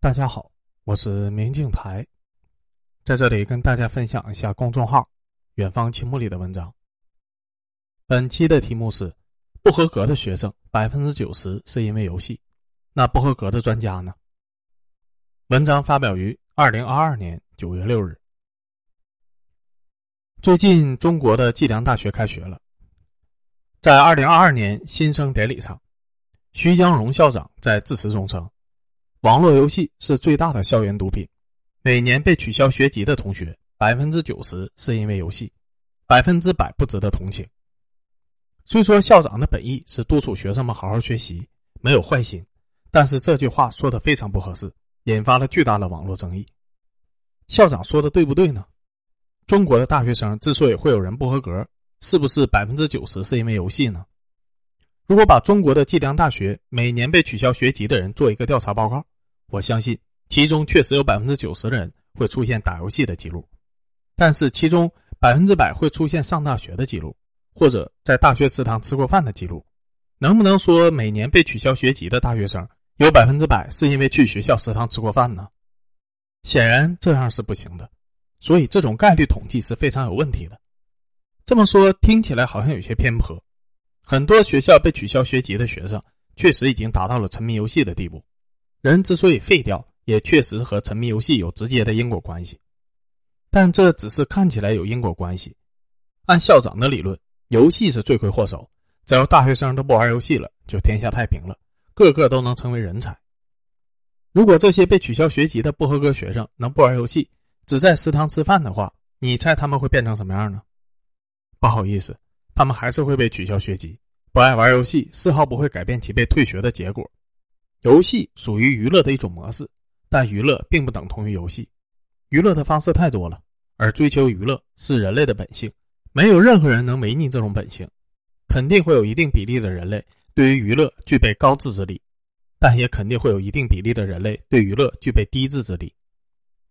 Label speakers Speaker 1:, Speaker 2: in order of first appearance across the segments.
Speaker 1: 大家好，我是明镜台，在这里跟大家分享一下公众号“远方青木”里的文章。本期的题目是：不合格的学生百分之九十是因为游戏，那不合格的专家呢？文章发表于二零二二年九月六日。最近，中国的计量大学开学了，在二零二二年新生典礼上，徐江荣校长在致辞中称。网络游戏是最大的校园毒品，每年被取消学籍的同学百分之九十是因为游戏，百分之百不值得同情。虽说校长的本意是督促学生们好好学习，没有坏心，但是这句话说的非常不合适，引发了巨大的网络争议。校长说的对不对呢？中国的大学生之所以会有人不合格，是不是百分之九十是因为游戏呢？如果把中国的计量大学每年被取消学籍的人做一个调查报告，我相信其中确实有百分之九十的人会出现打游戏的记录，但是其中百分之百会出现上大学的记录，或者在大学食堂吃过饭的记录。能不能说每年被取消学籍的大学生有百分之百是因为去学校食堂吃过饭呢？显然这样是不行的，所以这种概率统计是非常有问题的。这么说听起来好像有些偏颇。很多学校被取消学籍的学生，确实已经达到了沉迷游戏的地步。人之所以废掉，也确实和沉迷游戏有直接的因果关系。但这只是看起来有因果关系。按校长的理论，游戏是罪魁祸首。只要大学生都不玩游戏了，就天下太平了，个个都能成为人才。如果这些被取消学籍的不合格学生能不玩游戏，只在食堂吃饭的话，你猜他们会变成什么样呢？不好意思。他们还是会被取消学籍。不爱玩游戏，丝毫不会改变其被退学的结果。游戏属于娱乐的一种模式，但娱乐并不等同于游戏。娱乐的方式太多了，而追求娱乐是人类的本性，没有任何人能违逆这种本性。肯定会有一定比例的人类对于娱乐具备高自制力，但也肯定会有一定比例的人类对娱乐具备低自制力。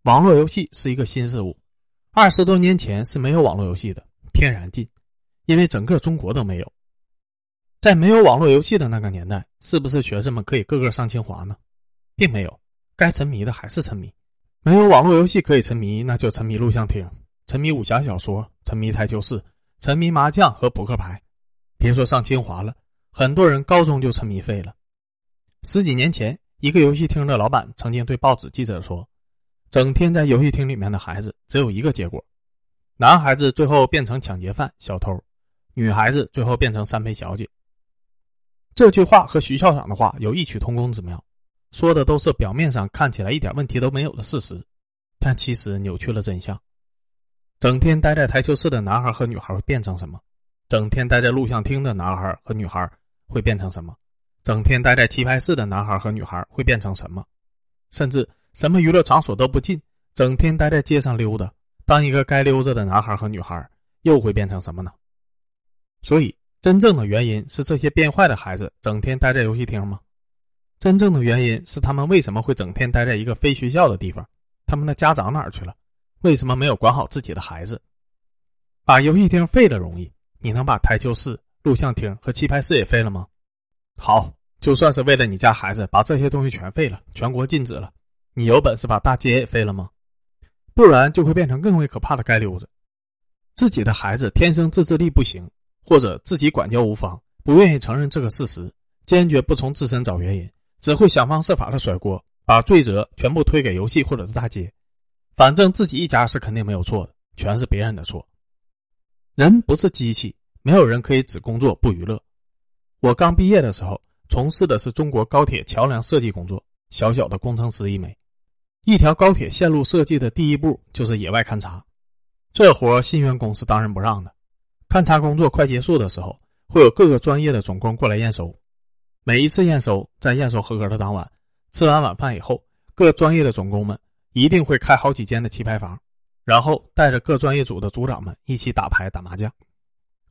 Speaker 1: 网络游戏是一个新事物，二十多年前是没有网络游戏的，天然禁。因为整个中国都没有，在没有网络游戏的那个年代，是不是学生们可以个个上清华呢？并没有，该沉迷的还是沉迷。没有网络游戏可以沉迷，那就沉迷录像厅，沉迷武侠小说，沉迷台球室，沉迷麻将和扑克牌。别说上清华了，很多人高中就沉迷废了。十几年前，一个游戏厅的老板曾经对报纸记者说：“整天在游戏厅里面的孩子，只有一个结果，男孩子最后变成抢劫犯、小偷。”女孩子最后变成三陪小姐。这句话和徐校长的话有异曲同工之妙，说的都是表面上看起来一点问题都没有的事实，但其实扭曲了真相。整天待在台球室的男孩和女孩会变成什么？整天待在录像厅的男孩和女孩会变成什么？整天待在棋牌室的男孩和女孩会变成什么？甚至什么娱乐场所都不进，整天待在街上溜达，当一个该溜着的男孩和女孩又会变成什么呢？所以，真正的原因是这些变坏的孩子整天待在游戏厅吗？真正的原因是他们为什么会整天待在一个非学校的地方？他们的家长哪儿去了？为什么没有管好自己的孩子？把游戏厅废了容易，你能把台球室、录像厅和棋牌室也废了吗？好，就算是为了你家孩子把这些东西全废了，全国禁止了，你有本事把大街也废了吗？不然就会变成更为可怕的街溜子。自己的孩子天生自制力不行。或者自己管教无方，不愿意承认这个事实，坚决不从自身找原因，只会想方设法的甩锅，把罪责全部推给游戏或者是大街，反正自己一家是肯定没有错的，全是别人的错。人不是机器，没有人可以只工作不娱乐。我刚毕业的时候，从事的是中国高铁桥梁设计工作，小小的工程师一枚。一条高铁线路设计的第一步就是野外勘察，这活新员工是当仁不让的。勘察工作快结束的时候，会有各个专业的总工过来验收。每一次验收，在验收合格的当晚，吃完晚饭以后，各专业的总工们一定会开好几间的棋牌房，然后带着各专业组的组长们一起打牌打麻将。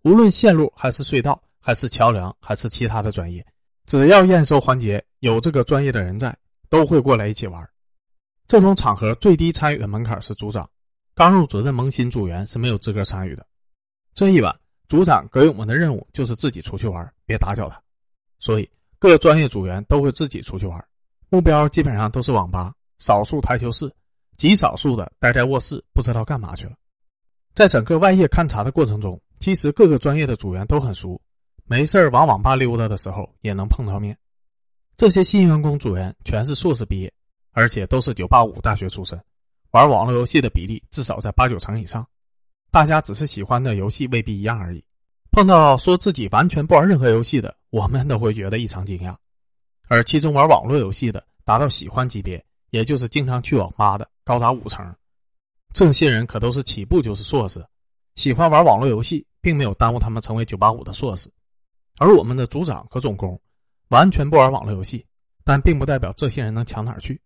Speaker 1: 无论线路还是隧道，还是桥梁，还是其他的专业，只要验收环节有这个专业的人在，都会过来一起玩。这种场合最低参与的门槛是组长，刚入职的萌新组员是没有资格参与的。这一晚，组长给我们的任务就是自己出去玩，别打搅他。所以，各专业组员都会自己出去玩，目标基本上都是网吧。少数台球室，极少数的待在卧室，不知道干嘛去了。在整个外业勘察的过程中，其实各个专业的组员都很熟，没事往网吧溜达的时候也能碰到面。这些新员工组员全是硕士毕业，而且都是985大学出身，玩网络游戏的比例至少在八九成以上。大家只是喜欢的游戏未必一样而已。碰到说自己完全不玩任何游戏的，我们都会觉得异常惊讶。而其中玩网络游戏的达到喜欢级别，也就是经常去网吧的，高达五成。这些人可都是起步就是硕士，喜欢玩网络游戏，并没有耽误他们成为985的硕士。而我们的组长和总工，完全不玩网络游戏，但并不代表这些人能强哪儿去。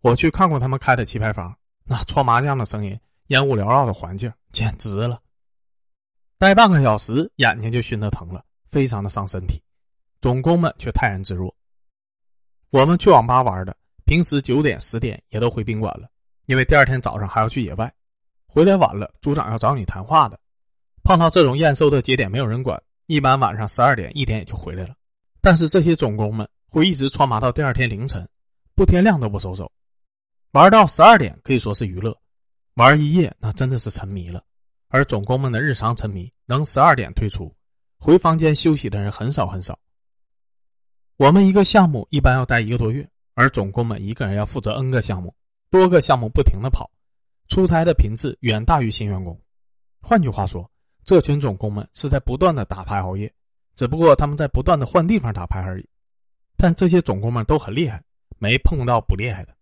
Speaker 1: 我去看过他们开的棋牌房，那搓麻将的声音、烟雾缭绕的环境，简直了。待半个小时，眼睛就熏得疼了，非常的伤身体。总工们却泰然自若。我们去网吧玩的，平时九点、十点也都回宾馆了。因为第二天早上还要去野外，回来晚了，组长要找你谈话的。碰到这种验收的节点，没有人管，一般晚上十二点、一点也就回来了。但是这些总工们会一直穿麻到第二天凌晨，不天亮都不收手，玩到十二点可以说是娱乐，玩一夜那真的是沉迷了。而总工们的日常沉迷，能十二点退出，回房间休息的人很少很少。我们一个项目一般要待一个多月，而总工们一个人要负责 N 个项目。多个项目不停的跑，出差的频次远大于新员工。换句话说，这群总工们是在不断的打牌熬夜，只不过他们在不断的换地方打牌而已。但这些总工们都很厉害，没碰到不厉害的。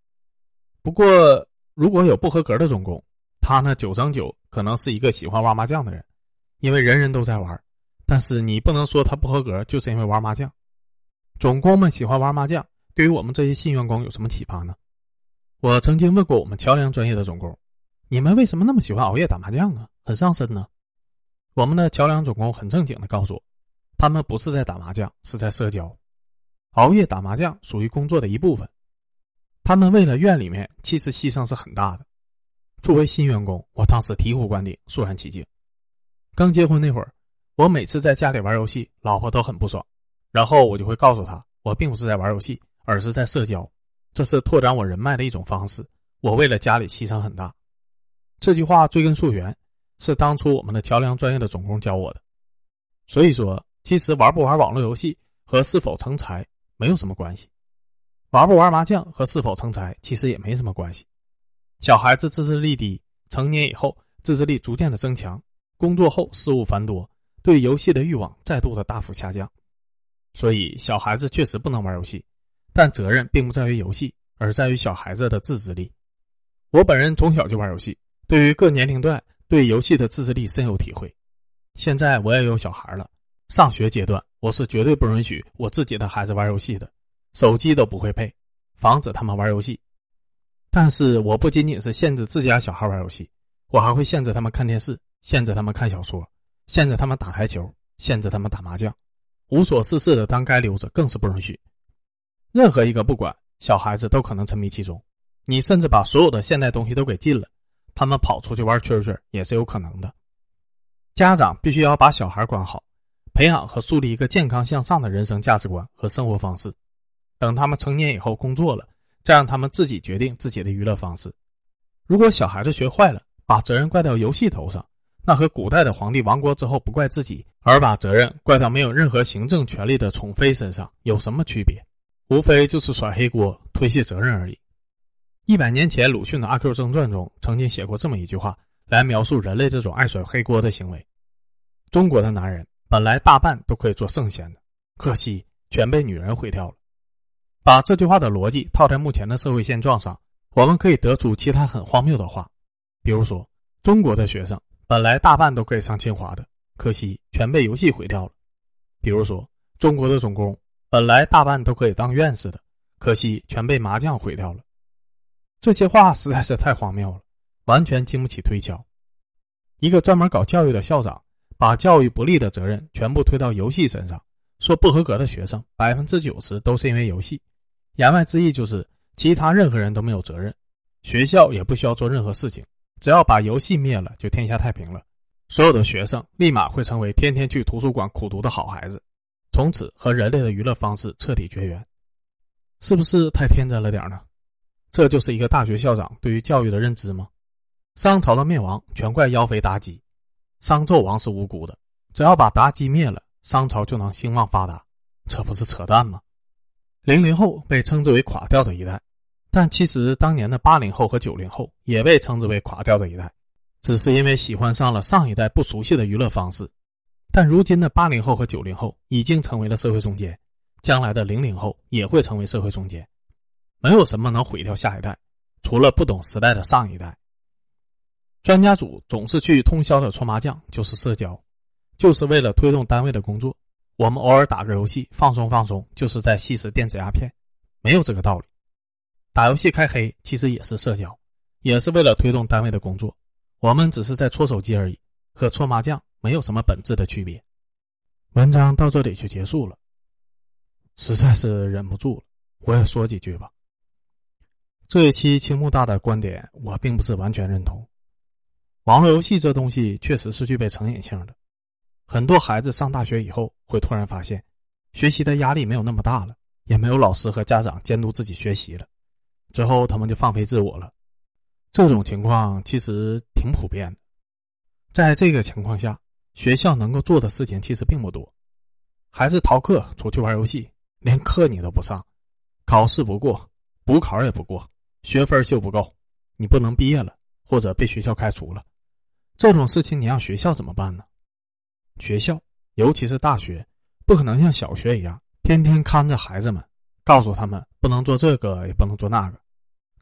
Speaker 1: 不过，如果有不合格的总工，他呢九张九可能是一个喜欢玩麻将的人，因为人人都在玩。但是你不能说他不合格，就是因为玩麻将。总工们喜欢玩麻将，对于我们这些新员工有什么启发呢？我曾经问过我们桥梁专业的总工：“你们为什么那么喜欢熬夜打麻将啊？很伤身呢。”我们的桥梁总工很正经的告诉我：“他们不是在打麻将，是在社交。熬夜打麻将属于工作的一部分。他们为了院里面，其实牺牲是很大的。作为新员工，我当时醍醐灌顶，肃然起敬。刚结婚那会儿，我每次在家里玩游戏，老婆都很不爽，然后我就会告诉她，我并不是在玩游戏，而是在社交。”这是拓展我人脉的一种方式。我为了家里牺牲很大，这句话追根溯源，是当初我们的桥梁专业的总工教我的。所以说，其实玩不玩网络游戏和是否成才没有什么关系，玩不玩麻将和是否成才其实也没什么关系。小孩子自制力低，成年以后自制力逐渐的增强，工作后事务繁多，对游戏的欲望再度的大幅下降。所以，小孩子确实不能玩游戏。但责任并不在于游戏，而在于小孩子的自制力。我本人从小就玩游戏，对于各年龄段对游戏的自制力深有体会。现在我也有小孩了，上学阶段我是绝对不允许我自己的孩子玩游戏的，手机都不会配，防止他们玩游戏。但是我不仅仅是限制自家小孩玩游戏，我还会限制他们看电视，限制他们看小说，限制他们打台球，限制他们打麻将，无所事事的当街溜子更是不允许。任何一个不管小孩子都可能沉迷其中，你甚至把所有的现代东西都给禁了，他们跑出去玩蛐蛐也是有可能的。家长必须要把小孩管好，培养和树立一个健康向上的人生价值观和生活方式。等他们成年以后工作了，再让他们自己决定自己的娱乐方式。如果小孩子学坏了，把责任怪到游戏头上，那和古代的皇帝亡国之后不怪自己，而把责任怪到没有任何行政权力的宠妃身上有什么区别？无非就是甩黑锅、推卸责任而已。一百年前，鲁迅的《阿 Q 正传》中曾经写过这么一句话，来描述人类这种爱甩黑锅的行为：中国的男人本来大半都可以做圣贤的，可惜全被女人毁掉了。把这句话的逻辑套在目前的社会现状上，我们可以得出其他很荒谬的话，比如说，中国的学生本来大半都可以上清华的，可惜全被游戏毁掉了；比如说，中国的总工。本来大半都可以当院士的，可惜全被麻将毁掉了。这些话实在是太荒谬了，完全经不起推敲。一个专门搞教育的校长，把教育不利的责任全部推到游戏身上，说不合格的学生百分之九十都是因为游戏。言外之意就是，其他任何人都没有责任，学校也不需要做任何事情，只要把游戏灭了，就天下太平了。所有的学生立马会成为天天去图书馆苦读的好孩子。从此和人类的娱乐方式彻底绝缘，是不是太天真了点呢？这就是一个大学校长对于教育的认知吗？商朝的灭亡全怪妖妃妲己，商纣王是无辜的，只要把妲己灭了，商朝就能兴旺发达，这不是扯淡吗？零零后被称之为垮掉的一代，但其实当年的八零后和九零后也被称之为垮掉的一代，只是因为喜欢上了上一代不熟悉的娱乐方式。但如今的八零后和九零后已经成为了社会中间，将来的零零后也会成为社会中间。没有什么能毁掉下一代，除了不懂时代的上一代。专家组总是去通宵的搓麻将，就是社交，就是为了推动单位的工作。我们偶尔打个游戏放松放松，就是在吸食电子鸦片，没有这个道理。打游戏开黑其实也是社交，也是为了推动单位的工作。我们只是在搓手机而已，和搓麻将。没有什么本质的区别。文章到这里就结束了，实在是忍不住了，我也说几句吧。这一期青木大的观点，我并不是完全认同。网络游戏这东西确实是具备成瘾性的，很多孩子上大学以后会突然发现，学习的压力没有那么大了，也没有老师和家长监督自己学习了，之后他们就放飞自我了。这种情况其实挺普遍的，在这个情况下。学校能够做的事情其实并不多，孩子逃课出去玩游戏，连课你都不上，考试不过，补考也不过，学分就不够，你不能毕业了，或者被学校开除了，这种事情你让学校怎么办呢？学校，尤其是大学，不可能像小学一样天天看着孩子们，告诉他们不能做这个，也不能做那个，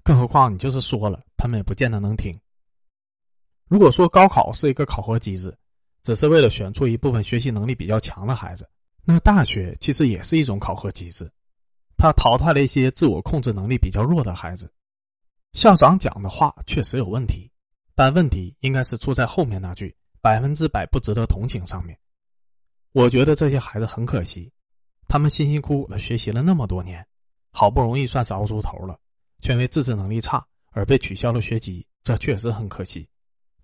Speaker 1: 更何况你就是说了，他们也不见得能听。如果说高考是一个考核机制。只是为了选出一部分学习能力比较强的孩子，那大学其实也是一种考核机制，它淘汰了一些自我控制能力比较弱的孩子。校长讲的话确实有问题，但问题应该是出在后面那句“百分之百不值得同情”上面。我觉得这些孩子很可惜，他们辛辛苦苦的学习了那么多年，好不容易算是熬出头了，却因为自制能力差而被取消了学籍，这确实很可惜。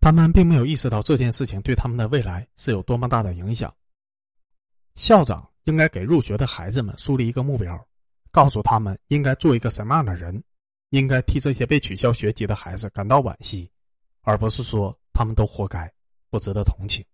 Speaker 1: 他们并没有意识到这件事情对他们的未来是有多么大的影响。校长应该给入学的孩子们树立一个目标，告诉他们应该做一个什么样的人，应该替这些被取消学籍的孩子感到惋惜，而不是说他们都活该，不值得同情。